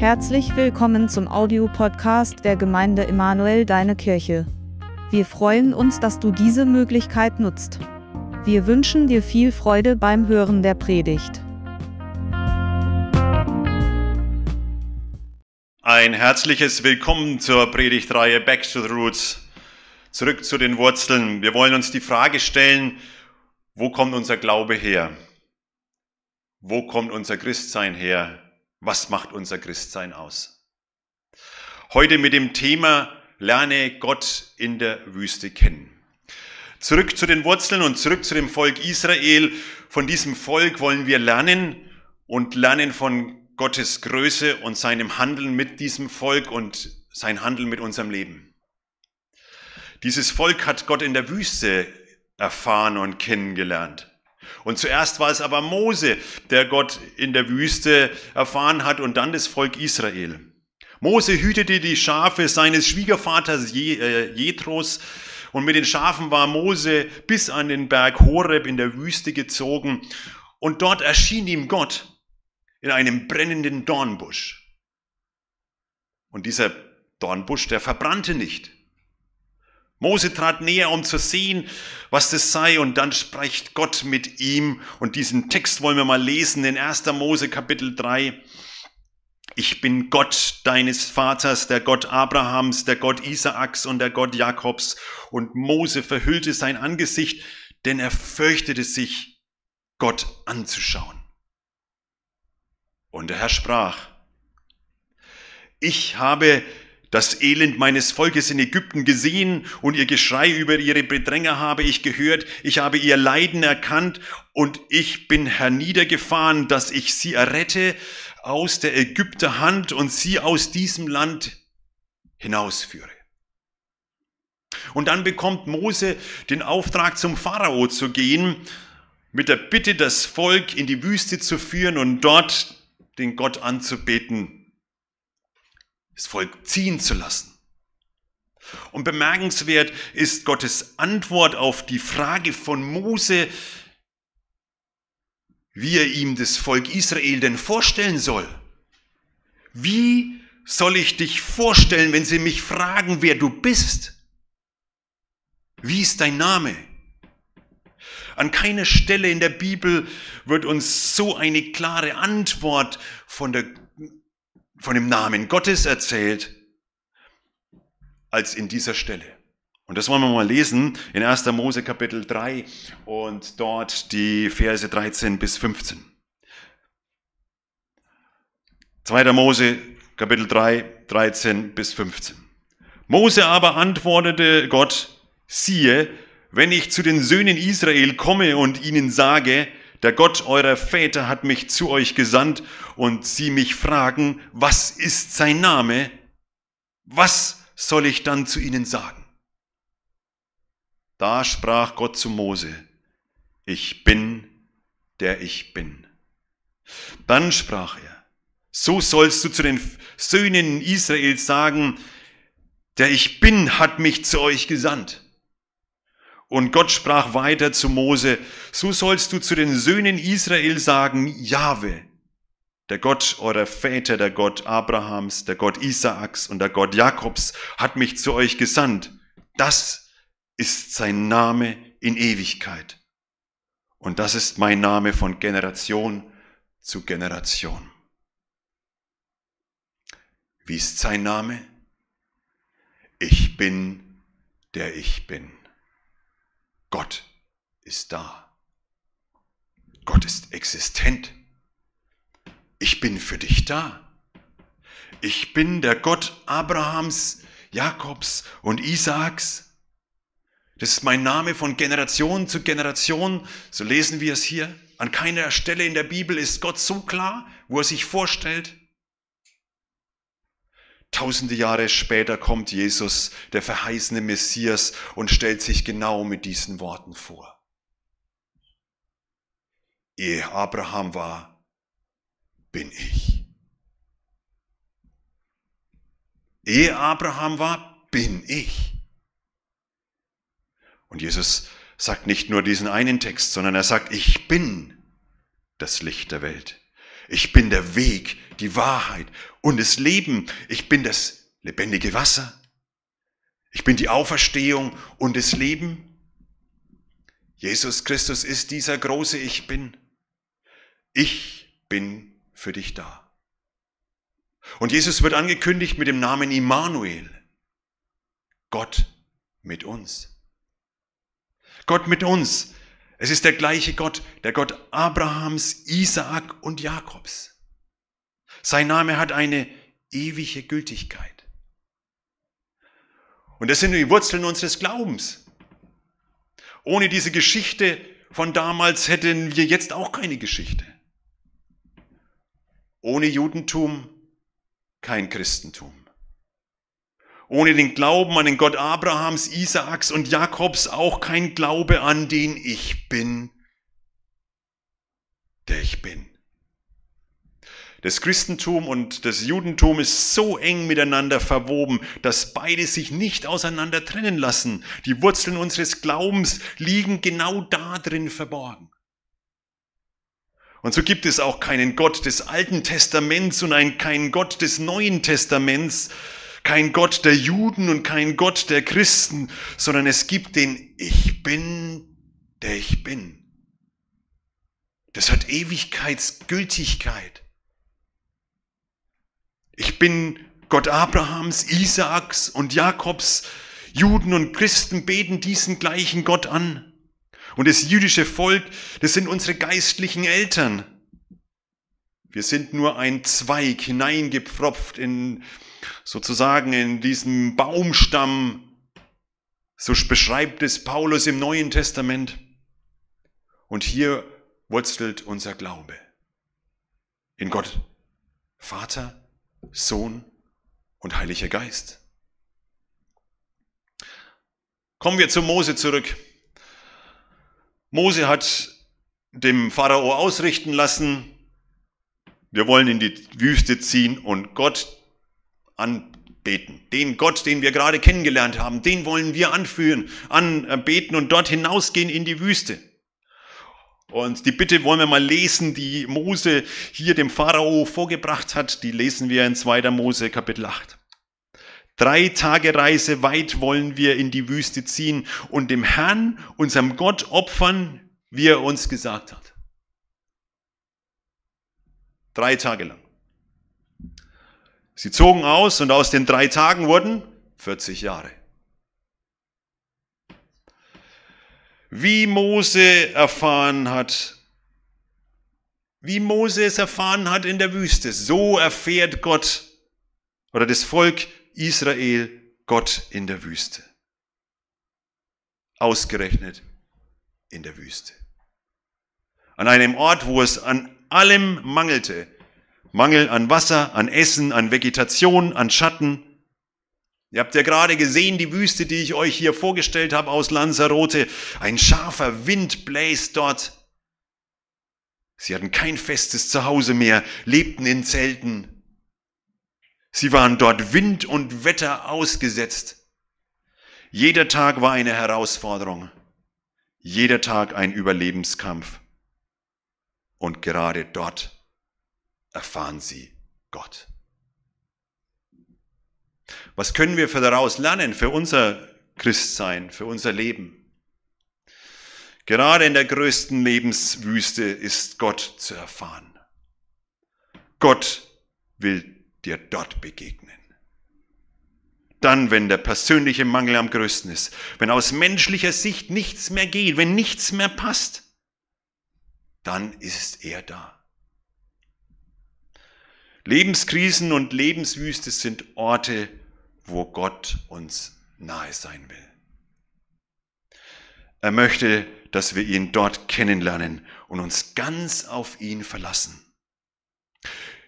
Herzlich willkommen zum Audiopodcast der Gemeinde Emanuel Deine Kirche. Wir freuen uns, dass du diese Möglichkeit nutzt. Wir wünschen dir viel Freude beim Hören der Predigt. Ein herzliches Willkommen zur Predigtreihe Back to the Roots. Zurück zu den Wurzeln. Wir wollen uns die Frage stellen, wo kommt unser Glaube her? Wo kommt unser Christsein her? Was macht unser Christsein aus? Heute mit dem Thema Lerne Gott in der Wüste kennen. Zurück zu den Wurzeln und zurück zu dem Volk Israel. Von diesem Volk wollen wir lernen und lernen von Gottes Größe und seinem Handeln mit diesem Volk und sein Handeln mit unserem Leben. Dieses Volk hat Gott in der Wüste erfahren und kennengelernt. Und zuerst war es aber Mose, der Gott in der Wüste erfahren hat und dann das Volk Israel. Mose hütete die Schafe seines Schwiegervaters äh, Jethros und mit den Schafen war Mose bis an den Berg Horeb in der Wüste gezogen und dort erschien ihm Gott in einem brennenden Dornbusch. Und dieser Dornbusch, der verbrannte nicht. Mose trat näher, um zu sehen, was das sei, und dann spricht Gott mit ihm. Und diesen Text wollen wir mal lesen in 1. Mose Kapitel 3. Ich bin Gott deines Vaters, der Gott Abrahams, der Gott Isaaks und der Gott Jakobs. Und Mose verhüllte sein Angesicht, denn er fürchtete sich, Gott anzuschauen. Und der Herr sprach, ich habe das Elend meines Volkes in Ägypten gesehen und ihr Geschrei über ihre Bedränger habe ich gehört. Ich habe ihr Leiden erkannt und ich bin herniedergefahren, dass ich sie errette aus der Ägypter Hand und sie aus diesem Land hinausführe. Und dann bekommt Mose den Auftrag zum Pharao zu gehen, mit der Bitte, das Volk in die Wüste zu führen und dort den Gott anzubeten, das Volk ziehen zu lassen. Und bemerkenswert ist Gottes Antwort auf die Frage von Mose, wie er ihm das Volk Israel denn vorstellen soll. Wie soll ich dich vorstellen, wenn sie mich fragen, wer du bist? Wie ist dein Name? An keiner Stelle in der Bibel wird uns so eine klare Antwort von der von dem Namen Gottes erzählt, als in dieser Stelle. Und das wollen wir mal lesen in 1. Mose Kapitel 3 und dort die Verse 13 bis 15. 2. Mose Kapitel 3, 13 bis 15. Mose aber antwortete Gott, siehe, wenn ich zu den Söhnen Israel komme und ihnen sage, der Gott eurer Väter hat mich zu euch gesandt und sie mich fragen, was ist sein Name? Was soll ich dann zu ihnen sagen? Da sprach Gott zu Mose, ich bin, der ich bin. Dann sprach er, so sollst du zu den Söhnen Israels sagen, der ich bin hat mich zu euch gesandt. Und Gott sprach weiter zu Mose, so sollst du zu den Söhnen Israel sagen, Jahwe, der Gott eurer Väter, der Gott Abrahams, der Gott Isaaks und der Gott Jakobs hat mich zu euch gesandt. Das ist sein Name in Ewigkeit. Und das ist mein Name von Generation zu Generation. Wie ist sein Name? Ich bin, der ich bin. Gott ist da. Gott ist existent. Ich bin für dich da. Ich bin der Gott Abrahams, Jakobs und Isaaks. Das ist mein Name von Generation zu Generation. So lesen wir es hier. An keiner Stelle in der Bibel ist Gott so klar, wo er sich vorstellt. Tausende Jahre später kommt Jesus, der verheißene Messias, und stellt sich genau mit diesen Worten vor. Ehe Abraham war, bin ich. Ehe Abraham war, bin ich. Und Jesus sagt nicht nur diesen einen Text, sondern er sagt, ich bin das Licht der Welt. Ich bin der Weg, die Wahrheit und das Leben. Ich bin das lebendige Wasser. Ich bin die Auferstehung und das Leben. Jesus Christus ist dieser große Ich bin. Ich bin für dich da. Und Jesus wird angekündigt mit dem Namen Immanuel. Gott mit uns. Gott mit uns. Es ist der gleiche Gott, der Gott Abrahams, Isaak und Jakobs. Sein Name hat eine ewige Gültigkeit. Und das sind die Wurzeln unseres Glaubens. Ohne diese Geschichte von damals hätten wir jetzt auch keine Geschichte. Ohne Judentum kein Christentum. Ohne den Glauben an den Gott Abrahams, Isaaks und Jakobs auch kein Glaube an den Ich bin, der ich bin. Das Christentum und das Judentum ist so eng miteinander verwoben, dass beide sich nicht auseinander trennen lassen. Die Wurzeln unseres Glaubens liegen genau da drin verborgen. Und so gibt es auch keinen Gott des Alten Testaments und einen, keinen Gott des Neuen Testaments, kein Gott der Juden und kein Gott der Christen, sondern es gibt den Ich bin, der ich bin. Das hat Ewigkeitsgültigkeit. Ich bin Gott Abrahams, Isaaks und Jakobs. Juden und Christen beten diesen gleichen Gott an. Und das jüdische Volk, das sind unsere geistlichen Eltern. Wir sind nur ein Zweig hineingepfropft in sozusagen in diesem Baumstamm. So beschreibt es Paulus im Neuen Testament. Und hier wurzelt unser Glaube in Gott, Vater, Sohn und Heiliger Geist. Kommen wir zu Mose zurück. Mose hat dem Pharao ausrichten lassen, wir wollen in die Wüste ziehen und Gott anbeten. Den Gott, den wir gerade kennengelernt haben, den wollen wir anführen, anbeten und dort hinausgehen in die Wüste. Und die Bitte wollen wir mal lesen, die Mose hier dem Pharao vorgebracht hat. Die lesen wir in 2. Mose Kapitel 8. Drei Tage Reise weit wollen wir in die Wüste ziehen und dem Herrn, unserem Gott, opfern, wie er uns gesagt hat. Drei Tage lang. Sie zogen aus und aus den drei Tagen wurden 40 Jahre. wie Mose erfahren hat, wie Mose es erfahren hat in der Wüste, so erfährt Gott oder das Volk Israel Gott in der Wüste. Ausgerechnet in der Wüste. An einem Ort, wo es an allem mangelte. Mangel an Wasser, an Essen, an Vegetation, an Schatten, Ihr habt ja gerade gesehen, die Wüste, die ich euch hier vorgestellt habe aus Lanzarote. Ein scharfer Wind bläst dort. Sie hatten kein festes Zuhause mehr, lebten in Zelten. Sie waren dort Wind und Wetter ausgesetzt. Jeder Tag war eine Herausforderung. Jeder Tag ein Überlebenskampf. Und gerade dort erfahren sie Gott. Was können wir daraus lernen für unser Christsein, für unser Leben? Gerade in der größten Lebenswüste ist Gott zu erfahren. Gott will dir dort begegnen. Dann, wenn der persönliche Mangel am größten ist, wenn aus menschlicher Sicht nichts mehr geht, wenn nichts mehr passt, dann ist er da. Lebenskrisen und Lebenswüste sind Orte, wo Gott uns nahe sein will. Er möchte, dass wir ihn dort kennenlernen und uns ganz auf ihn verlassen.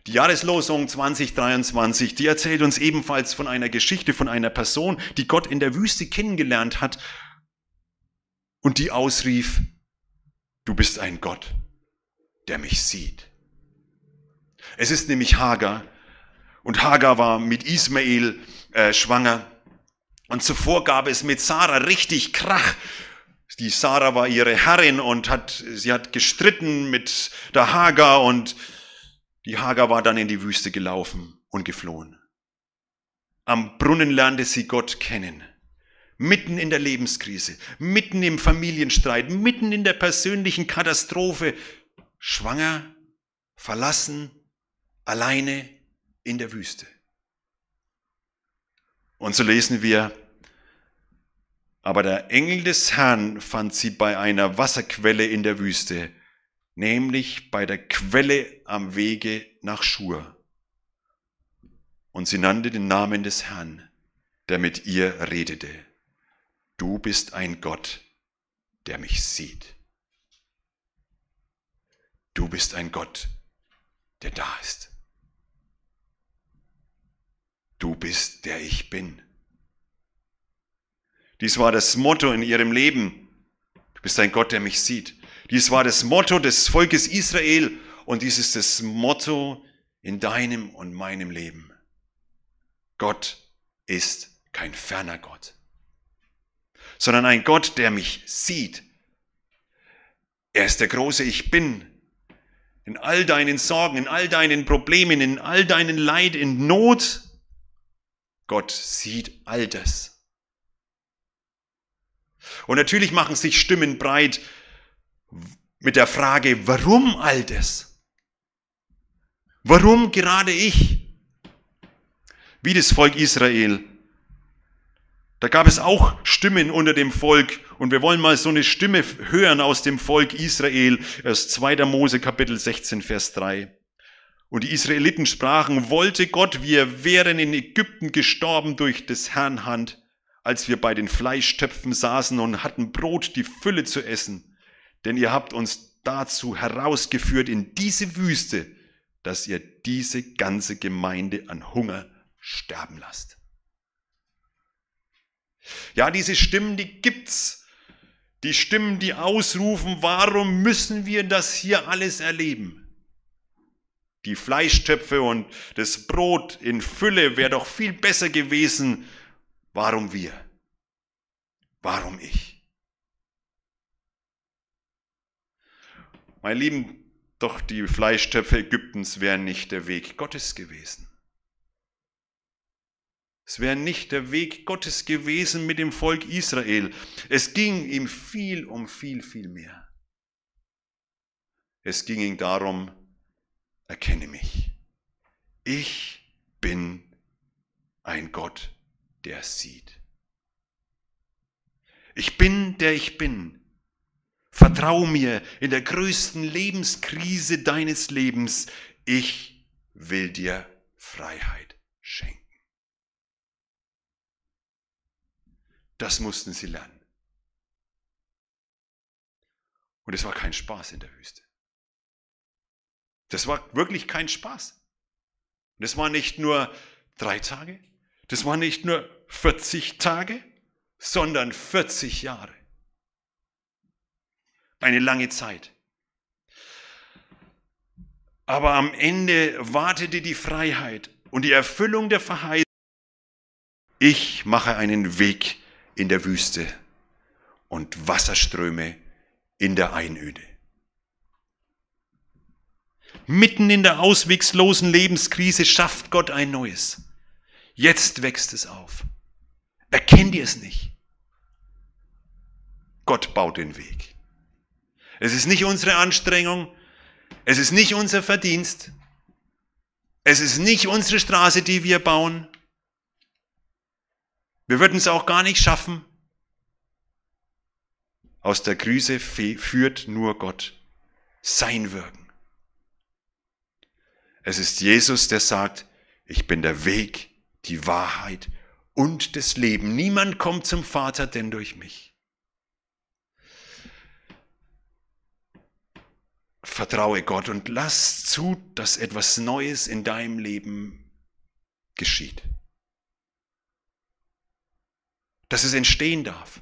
Die Jahreslosung 2023, die erzählt uns ebenfalls von einer Geschichte von einer Person, die Gott in der Wüste kennengelernt hat und die ausrief, du bist ein Gott, der mich sieht. Es ist nämlich Hagar und Hagar war mit Ismael äh, schwanger. Und zuvor gab es mit Sarah richtig Krach. Die Sarah war ihre Herrin und hat, sie hat gestritten mit der Hagar und Die Hagar war dann in die Wüste gelaufen und geflohen. Am Brunnen lernte sie Gott kennen. Mitten in der Lebenskrise, mitten im Familienstreit, mitten in der persönlichen Katastrophe, schwanger, verlassen, alleine in der Wüste. Und so lesen wir, aber der Engel des Herrn fand sie bei einer Wasserquelle in der Wüste, nämlich bei der Quelle am Wege nach Schur. Und sie nannte den Namen des Herrn, der mit ihr redete. Du bist ein Gott, der mich sieht. Du bist ein Gott, der da ist. Du bist der ich bin. Dies war das Motto in ihrem Leben. Du bist ein Gott, der mich sieht. Dies war das Motto des Volkes Israel und dies ist das Motto in deinem und meinem Leben. Gott ist kein ferner Gott, sondern ein Gott, der mich sieht. Er ist der große Ich bin. In all deinen Sorgen, in all deinen Problemen, in all deinen Leid, in Not. Gott sieht all das. Und natürlich machen sich Stimmen breit mit der Frage, warum all das? Warum gerade ich? Wie das Volk Israel. Da gab es auch Stimmen unter dem Volk und wir wollen mal so eine Stimme hören aus dem Volk Israel aus 2. Mose Kapitel 16 Vers 3. Und die Israeliten sprachen, wollte Gott, wir wären in Ägypten gestorben durch des Herrn Hand als wir bei den Fleischtöpfen saßen und hatten Brot die Fülle zu essen. Denn ihr habt uns dazu herausgeführt in diese Wüste, dass ihr diese ganze Gemeinde an Hunger sterben lasst. Ja, diese Stimmen, die gibt's. Die Stimmen, die ausrufen, warum müssen wir das hier alles erleben? Die Fleischtöpfe und das Brot in Fülle wäre doch viel besser gewesen, Warum wir? Warum ich? Meine Lieben, doch die Fleischtöpfe Ägyptens wären nicht der Weg Gottes gewesen. Es wäre nicht der Weg Gottes gewesen mit dem Volk Israel. Es ging ihm viel um viel, viel mehr. Es ging ihm darum, erkenne mich. Ich bin ein Gott der sieht. Ich bin, der ich bin. Vertrau mir in der größten Lebenskrise deines Lebens. Ich will dir Freiheit schenken. Das mussten sie lernen. Und es war kein Spaß in der Wüste. Das war wirklich kein Spaß. Es war nicht nur drei Tage, das waren nicht nur 40 Tage, sondern 40 Jahre. Eine lange Zeit. Aber am Ende wartete die Freiheit und die Erfüllung der Verheißung. Ich mache einen Weg in der Wüste und Wasserströme in der Einöde. Mitten in der auswegslosen Lebenskrise schafft Gott ein neues. Jetzt wächst es auf. Erkennt ihr es nicht? Gott baut den Weg. Es ist nicht unsere Anstrengung, es ist nicht unser Verdienst, es ist nicht unsere Straße, die wir bauen. Wir würden es auch gar nicht schaffen. Aus der Krise führt nur Gott sein Wirken. Es ist Jesus, der sagt, ich bin der Weg, die Wahrheit und das Leben. Niemand kommt zum Vater denn durch mich. Vertraue Gott und lass zu, dass etwas Neues in deinem Leben geschieht. Dass es entstehen darf.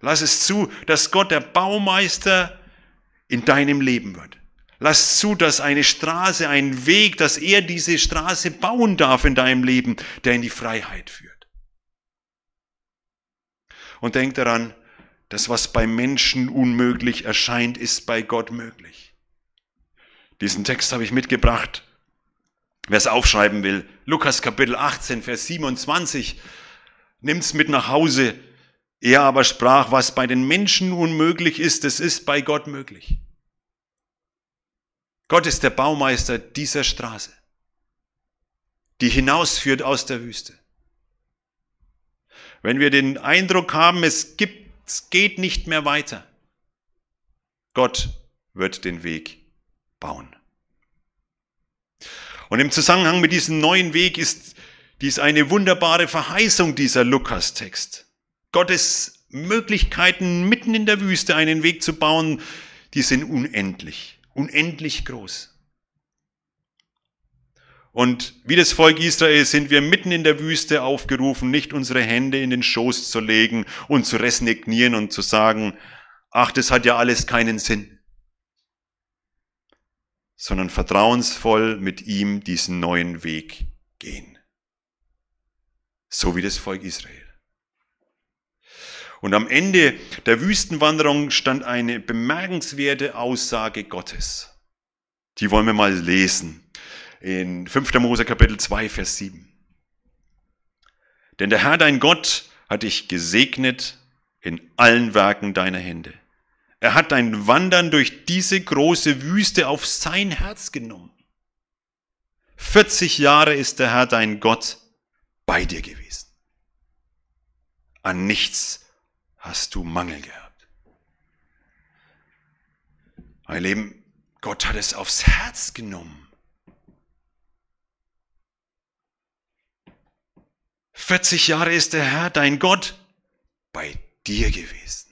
Lass es zu, dass Gott der Baumeister in deinem Leben wird. Lass zu, dass eine Straße, ein Weg, dass er diese Straße bauen darf in deinem Leben, der in die Freiheit führt. Und denk daran, das, was bei Menschen unmöglich erscheint, ist bei Gott möglich. Diesen Text habe ich mitgebracht. Wer es aufschreiben will, Lukas Kapitel 18, Vers 27, nimmt's mit nach Hause. Er aber sprach, was bei den Menschen unmöglich ist, das ist bei Gott möglich. Gott ist der Baumeister dieser Straße, die hinausführt aus der Wüste. Wenn wir den Eindruck haben, es, gibt, es geht nicht mehr weiter, Gott wird den Weg bauen. Und im Zusammenhang mit diesem neuen Weg ist dies eine wunderbare Verheißung dieser Lukas-Text. Gottes Möglichkeiten mitten in der Wüste einen Weg zu bauen, die sind unendlich, unendlich groß. Und wie das Volk Israel sind wir mitten in der Wüste aufgerufen, nicht unsere Hände in den Schoß zu legen und zu resignieren und zu sagen, ach, das hat ja alles keinen Sinn, sondern vertrauensvoll mit ihm diesen neuen Weg gehen. So wie das Volk Israel. Und am Ende der Wüstenwanderung stand eine bemerkenswerte Aussage Gottes. Die wollen wir mal lesen. In 5. Mose Kapitel 2, Vers 7. Denn der Herr dein Gott hat dich gesegnet in allen Werken deiner Hände. Er hat dein Wandern durch diese große Wüste auf sein Herz genommen. 40 Jahre ist der Herr dein Gott bei dir gewesen. An nichts hast du Mangel gehabt. Mein Leben, Gott hat es aufs Herz genommen. 40 Jahre ist der Herr, dein Gott, bei dir gewesen.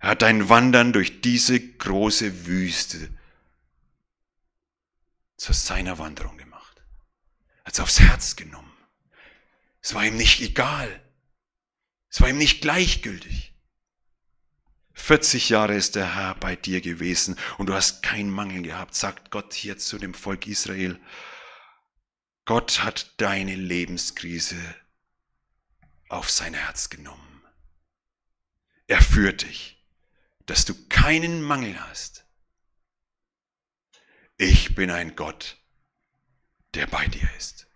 Er hat dein Wandern durch diese große Wüste zu seiner Wanderung gemacht. Er hat es aufs Herz genommen. Es war ihm nicht egal. Es war ihm nicht gleichgültig. 40 Jahre ist der Herr bei dir gewesen und du hast keinen Mangel gehabt, sagt Gott hier zu dem Volk Israel. Gott hat deine Lebenskrise auf sein Herz genommen. Er führt dich, dass du keinen Mangel hast. Ich bin ein Gott, der bei dir ist.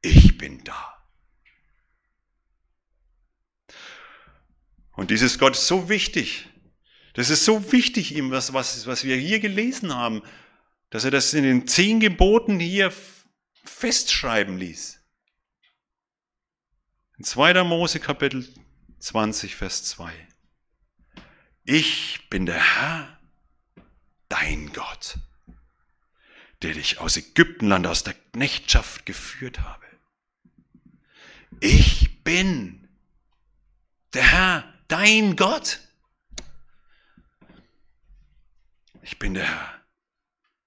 Ich bin da. Und dieses Gott ist so wichtig. Das ist so wichtig ihm, was, was, was wir hier gelesen haben, dass er das in den zehn Geboten hier festschreiben ließ. In 2. Mose Kapitel 20, Vers 2. Ich bin der Herr, dein Gott, der dich aus Ägyptenland, aus der Knechtschaft geführt habe. Ich bin der Herr, dein Gott. Ich bin der Herr.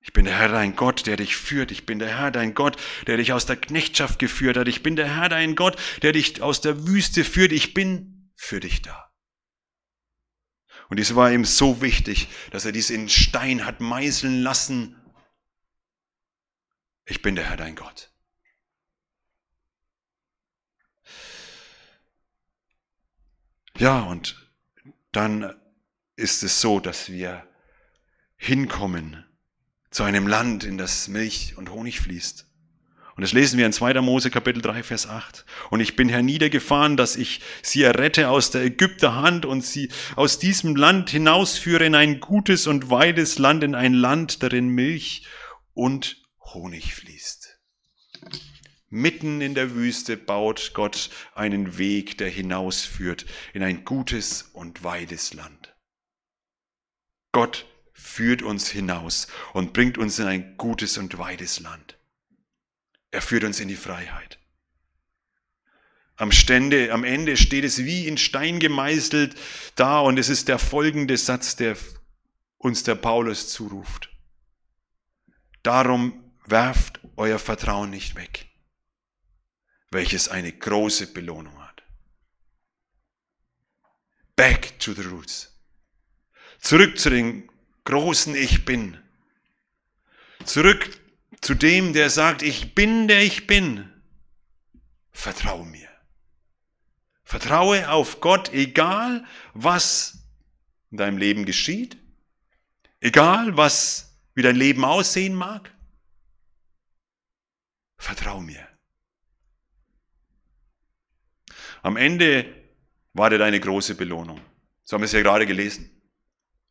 Ich bin der Herr dein Gott, der dich führt. Ich bin der Herr dein Gott, der dich aus der Knechtschaft geführt hat. Ich bin der Herr dein Gott, der dich aus der Wüste führt. Ich bin für dich da. Und es war ihm so wichtig, dass er dies in Stein hat meißeln lassen. Ich bin der Herr dein Gott. Ja, und dann ist es so, dass wir hinkommen zu einem Land, in das Milch und Honig fließt. Und das lesen wir in 2. Mose Kapitel 3, Vers 8. Und ich bin herniedergefahren, dass ich sie errette aus der Ägypter Hand und sie aus diesem Land hinausführe in ein gutes und weites Land, in ein Land, darin Milch und Honig fließt. Mitten in der Wüste baut Gott einen Weg, der hinausführt in ein gutes und weites Land. Gott führt uns hinaus und bringt uns in ein gutes und weites Land. Er führt uns in die Freiheit. Am, Stände, am Ende steht es wie in Stein gemeißelt da und es ist der folgende Satz, der uns der Paulus zuruft. Darum werft euer Vertrauen nicht weg welches eine große Belohnung hat. Back to the roots. Zurück zu dem großen Ich bin. Zurück zu dem, der sagt, ich bin, der ich bin. Vertraue mir. Vertraue auf Gott, egal was in deinem Leben geschieht, Egal, was wie dein Leben aussehen mag, vertrau mir. Am Ende wartet eine große Belohnung. So haben wir es ja gerade gelesen.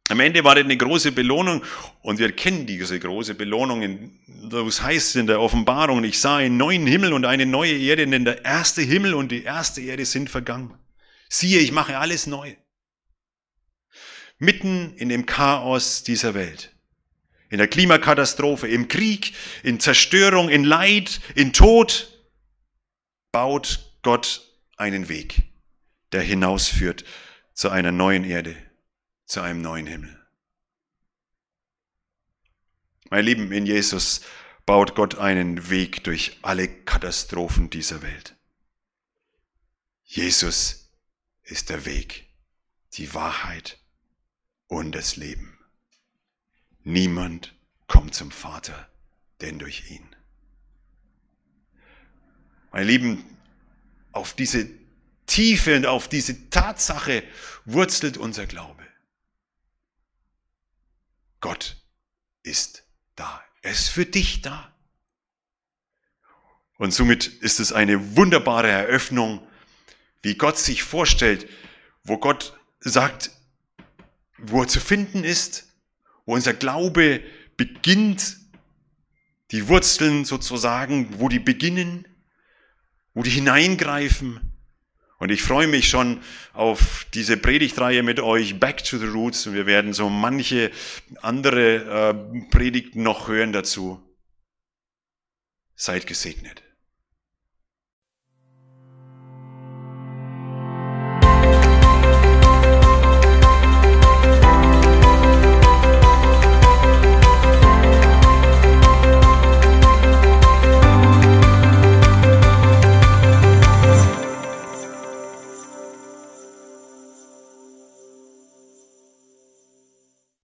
Am Ende wartet eine große Belohnung und wir kennen diese große Belohnung. Das heißt in der Offenbarung, ich sah einen neuen Himmel und eine neue Erde, denn der erste Himmel und die erste Erde sind vergangen. Siehe, ich mache alles neu. Mitten in dem Chaos dieser Welt. In der Klimakatastrophe, im Krieg, in Zerstörung, in Leid, in Tod, baut Gott einen Weg, der hinausführt zu einer neuen Erde, zu einem neuen Himmel. Mein Lieben, in Jesus baut Gott einen Weg durch alle Katastrophen dieser Welt. Jesus ist der Weg, die Wahrheit und das Leben. Niemand kommt zum Vater, denn durch ihn. Meine Lieben, auf diese Tiefe und auf diese Tatsache wurzelt unser Glaube. Gott ist da. Er ist für dich da. Und somit ist es eine wunderbare Eröffnung, wie Gott sich vorstellt, wo Gott sagt, wo er zu finden ist, wo unser Glaube beginnt, die Wurzeln sozusagen, wo die beginnen wo die hineingreifen. Und ich freue mich schon auf diese Predigtreihe mit euch, Back to the Roots. Und wir werden so manche andere äh, Predigten noch hören dazu. Seid gesegnet.